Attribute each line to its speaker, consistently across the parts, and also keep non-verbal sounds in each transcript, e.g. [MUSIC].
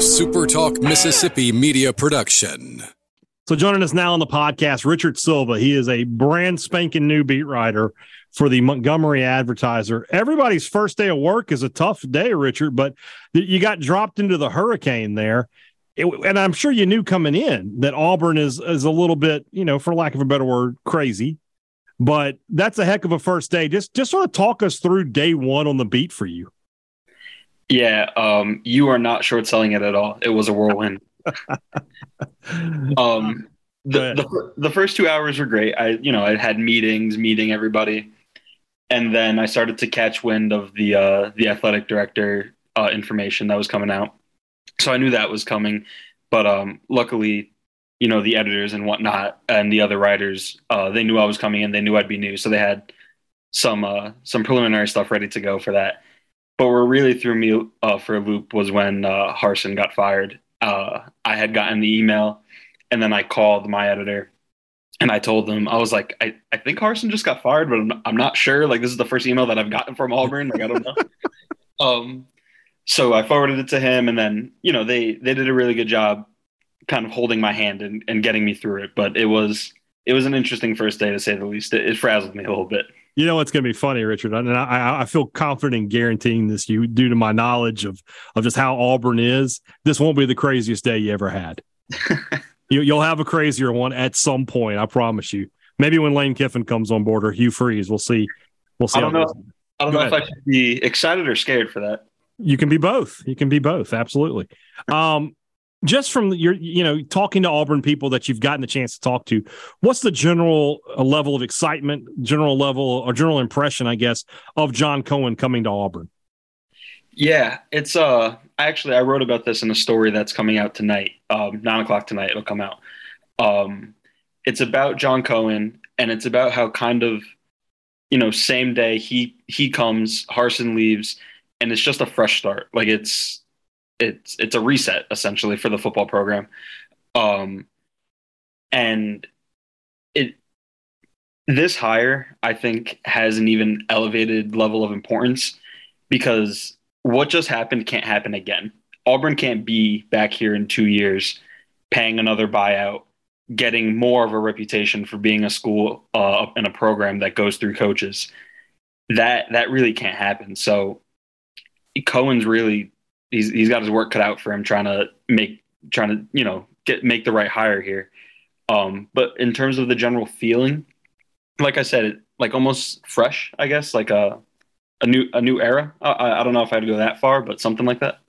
Speaker 1: SuperTalk Mississippi media production.
Speaker 2: So joining us now on the podcast, Richard Silva. He is a brand spanking new beat writer for the Montgomery Advertiser. Everybody's first day of work is a tough day, Richard, but you got dropped into the hurricane there. It, and I'm sure you knew coming in that Auburn is is a little bit, you know, for lack of a better word, crazy. But that's a heck of a first day. Just just sort of talk us through day one on the beat for you.
Speaker 3: Yeah, um, you are not short selling it at all. It was a whirlwind. [LAUGHS] um, the, the the first two hours were great. I you know I had meetings, meeting everybody, and then I started to catch wind of the uh, the athletic director uh, information that was coming out. So I knew that was coming, but um, luckily, you know the editors and whatnot and the other writers uh, they knew I was coming and they knew I'd be new, so they had some uh, some preliminary stuff ready to go for that. But what really threw me uh, for a loop was when uh, Harsin got fired. Uh, I had gotten the email, and then I called my editor, and I told them I was like, I, I think Harsin just got fired, but I'm, I'm not sure. Like this is the first email that I've gotten from Auburn. Like I don't know. [LAUGHS] um, so I forwarded it to him, and then you know they they did a really good job, kind of holding my hand and, and getting me through it. But it was it was an interesting first day to say the least. It, it frazzled me a little bit.
Speaker 2: You know what's going to be funny, Richard, and I, I feel confident in guaranteeing this you due to my knowledge of of just how Auburn is. This won't be the craziest day you ever had. [LAUGHS] you, you'll have a crazier one at some point. I promise you. Maybe when Lane Kiffin comes on board or Hugh Freeze, we'll see. We'll see.
Speaker 3: I don't know. I don't Go know ahead. if I should be excited or scared for that.
Speaker 2: You can be both. You can be both. Absolutely. [LAUGHS] Um, just from your you know talking to auburn people that you've gotten the chance to talk to what's the general uh, level of excitement general level or general impression i guess of john cohen coming to auburn?
Speaker 3: Yeah it's uh actually i wrote about this in a story that's coming out tonight um nine o'clock tonight it'll come out. Um it's about john cohen and it's about how kind of you know same day he he comes harsin leaves and it's just a fresh start. Like it's it's it's a reset essentially for the football program, um, and it this hire I think has an even elevated level of importance because what just happened can't happen again. Auburn can't be back here in two years paying another buyout, getting more of a reputation for being a school uh, and a program that goes through coaches. That that really can't happen. So Cohen's really he's he's got his work cut out for him trying to make trying to you know get make the right hire here. Um, but in terms of the general feeling, like I said, like almost fresh, I guess, like a a new a new era. I, I don't know if I'd go that far, but something like that.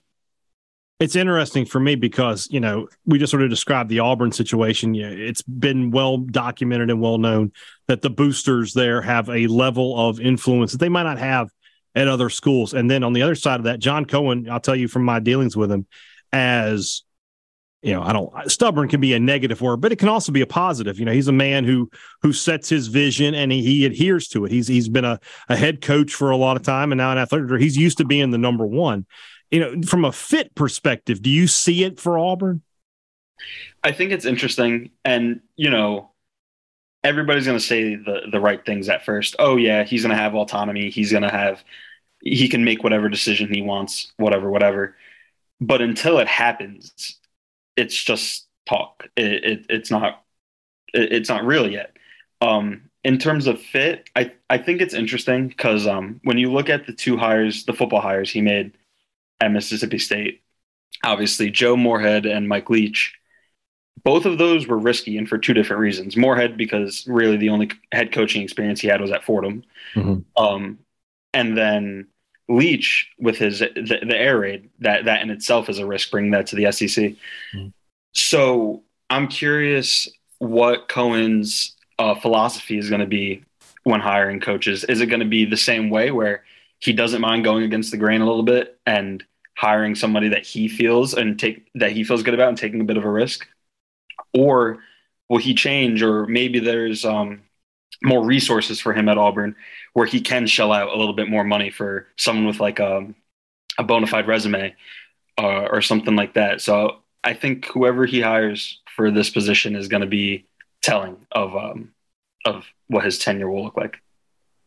Speaker 2: It's interesting for me because you know we just sort of described the Auburn situation. It's been well documented and well known that the boosters there have a level of influence that they might not have at other schools. And then on the other side of that, John Cohen, I'll tell you from my dealings with him, as you know, I don't stubborn can be a negative word, but it can also be a positive. You know, he's a man who who sets his vision and he, he adheres to it. He's he's been a, a head coach for a lot of time and now an athletic director. He's used to being the number one. You know, from a fit perspective, do you see it for Auburn?
Speaker 3: I think it's interesting. And, you know, everybody's going to say the the right things at first. Oh yeah, he's going to have autonomy. He's going to have he can make whatever decision he wants, whatever, whatever. But until it happens, it's just talk. It, it it's not it, it's not real yet. Um, in terms of fit, I I think it's interesting because um, when you look at the two hires, the football hires he made at Mississippi State, obviously Joe Moorhead and Mike Leach both of those were risky and for two different reasons. Moorhead because really the only head coaching experience he had was at Fordham, mm-hmm. um, and then Leach with his the, the, air raid that that in itself is a risk bringing that to the SEC. Mm-hmm. So I'm curious what Cohen's uh, philosophy is going to be when hiring coaches. Is it going to be the same way where he doesn't mind going against the grain a little bit and hiring somebody that he feels and take that he feels good about and taking a bit of a risk? Or will he change or maybe there's um, more resources for him at auburn where he can shell out a little bit more money for someone with like a, um, a bona fide resume uh, or something like that. So i think whoever he hires for this position is going to be telling of um, of what his tenure will look like.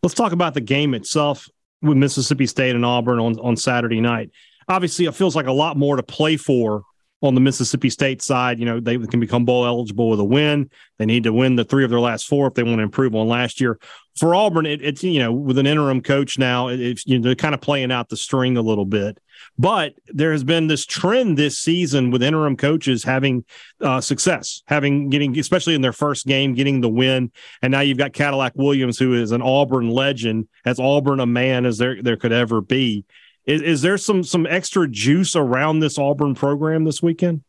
Speaker 2: Let's talk about the game itself with mississippi state and auburn on, on saturday night. Obviously it feels like a lot more to play for on the Mississippi State side, you know, they can become bowl eligible with a win. They need to win the three of their last four if they want to improve on last year. For Auburn, it, it's you know with an interim coach now, it's you know they're kind of playing out the string a little bit. But there has been this trend this season with interim coaches having uh, success, having getting especially in their first game getting the win, and now you've got Cadillac Williams, who is an Auburn legend, as Auburn a man as there there could ever be. Is, is there some some extra juice around this Auburn program this weekend?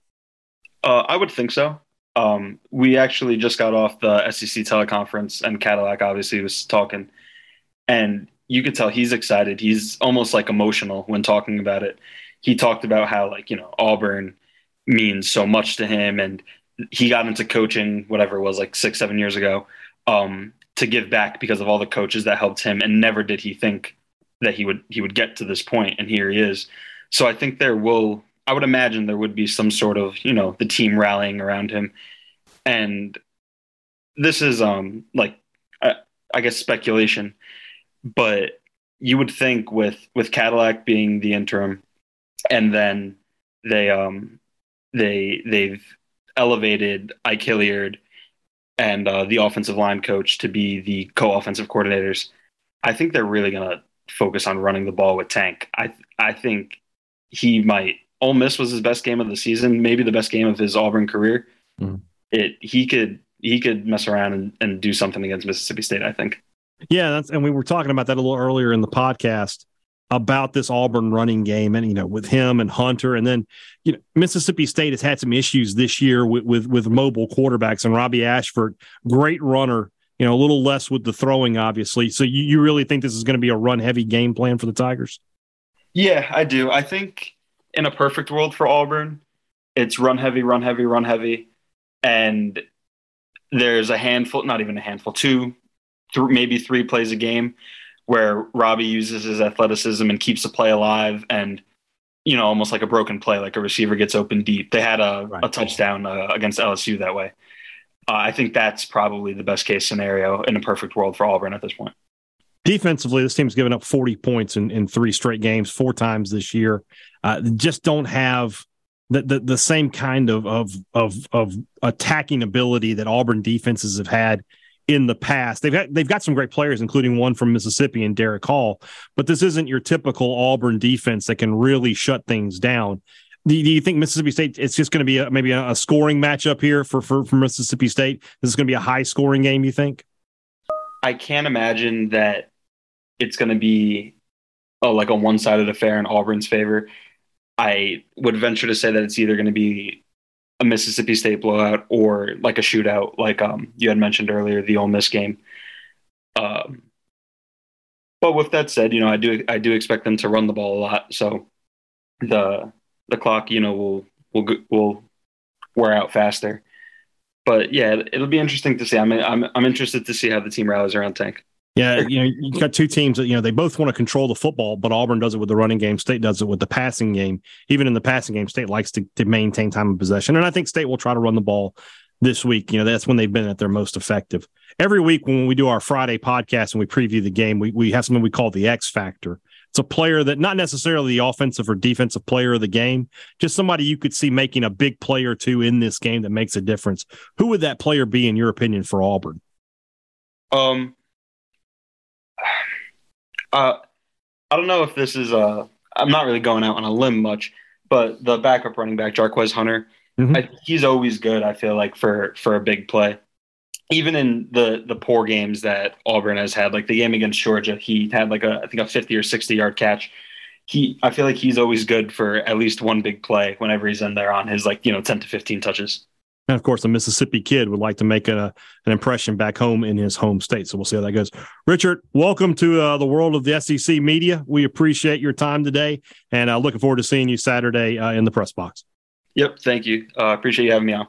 Speaker 3: Uh, I would think so. Um, we actually just got off the SEC teleconference, and Cadillac obviously was talking, and you could tell he's excited. He's almost like emotional when talking about it. He talked about how like you know Auburn means so much to him, and he got into coaching whatever it was like six seven years ago um, to give back because of all the coaches that helped him, and never did he think that he would he would get to this point, and here he is. So I think there will I would imagine there would be some sort of, you know, the team rallying around him. And this is um like I, I guess speculation, but you would think with with Cadillac being the interim and then they um they they've elevated Ike Hilliard and uh, the offensive line coach to be the co-offensive coordinators. I think they're really gonna focus on running the ball with Tank. I I think he might Ole Miss was his best game of the season, maybe the best game of his Auburn career. Mm-hmm. It he could he could mess around and, and do something against Mississippi State. I think.
Speaker 2: Yeah, that's and we were talking about that a little earlier in the podcast about this Auburn running game, and you know, with him and Hunter, and then you know, Mississippi State has had some issues this year with with, with mobile quarterbacks, and Robbie Ashford, great runner. You know, a little less with the throwing, obviously. So you, you really think this is going to be a run heavy game plan for the Tigers?
Speaker 3: Yeah, I do. I think in a perfect world for Auburn, it's run heavy, run heavy, run heavy, and there's a handful, not even a handful, two, th- maybe three plays a game where Robbie uses his athleticism and keeps the play alive, and you know, almost like a broken play, like a receiver gets open deep. They had a, right. a touchdown uh, against LSU that way. Uh, I think that's probably the best case scenario in a perfect world for Auburn at this point.
Speaker 2: Defensively, this team's given up 40 points in, in three straight games, four times this year. Uh, just don't have the, the, the same kind of, of of of attacking ability that Auburn defenses have had in the past. They've they've got some great players, including one from Mississippi and Derick Hall, but this isn't your typical Auburn defense that can really shut things down. Do, you think Mississippi State? It's just going to be a, maybe a, a, scoring matchup here for, for for Mississippi State. This is going to be a high scoring game. You think?
Speaker 3: I can't imagine that it's going to be oh, like a one sided affair in Auburn's favor. I would venture to say that it's either going to be a Mississippi State blowout or like a shootout, like um, you had mentioned earlier, the Ole Miss game. Um, but with that said, you know, I do I do expect them to run the ball a lot, so the the clock, you know, will will will wear out faster. But yeah, it'll be interesting to see. I'm I'm I'm interested to see how the team rallies around Tank.
Speaker 2: Yeah, you know, you've got two teams that you know they both want to control the football, but Auburn does it with the running game. State does it with the passing game. Even in the passing game, State likes to, to maintain time of possession, and I think State will try to run the ball this week. You know, that's when they've been at their most effective. Every week when we do our Friday podcast and we preview the game, we we have something we call the X factor. It's a player that not necessarily the offensive or defensive player of the game, just somebody you could see making a big play or two in this game that makes a difference. Who would that player be in your opinion for Auburn?
Speaker 3: Um uh, I don't know if this is uh I'm not really going out on a limb much, but the backup running back Jarquez Hunter, mm-hmm. I, he's always good. I feel like for for a big play, even in the the poor games that Auburn has had, like the game against Georgia, he had like a I think a 50 or 60 yard catch. He I feel like he's always good for at least one big play whenever he's in there on his like you know 10 to 15 touches.
Speaker 2: And of course, a Mississippi kid would like to make a, an impression back home in his home state. So we'll see how that goes. Richard, welcome to uh, the world of the SEC media. We appreciate your time today and uh, looking forward to seeing you Saturday uh, in the press box.
Speaker 3: Yep. Thank you. I uh, appreciate you having me on.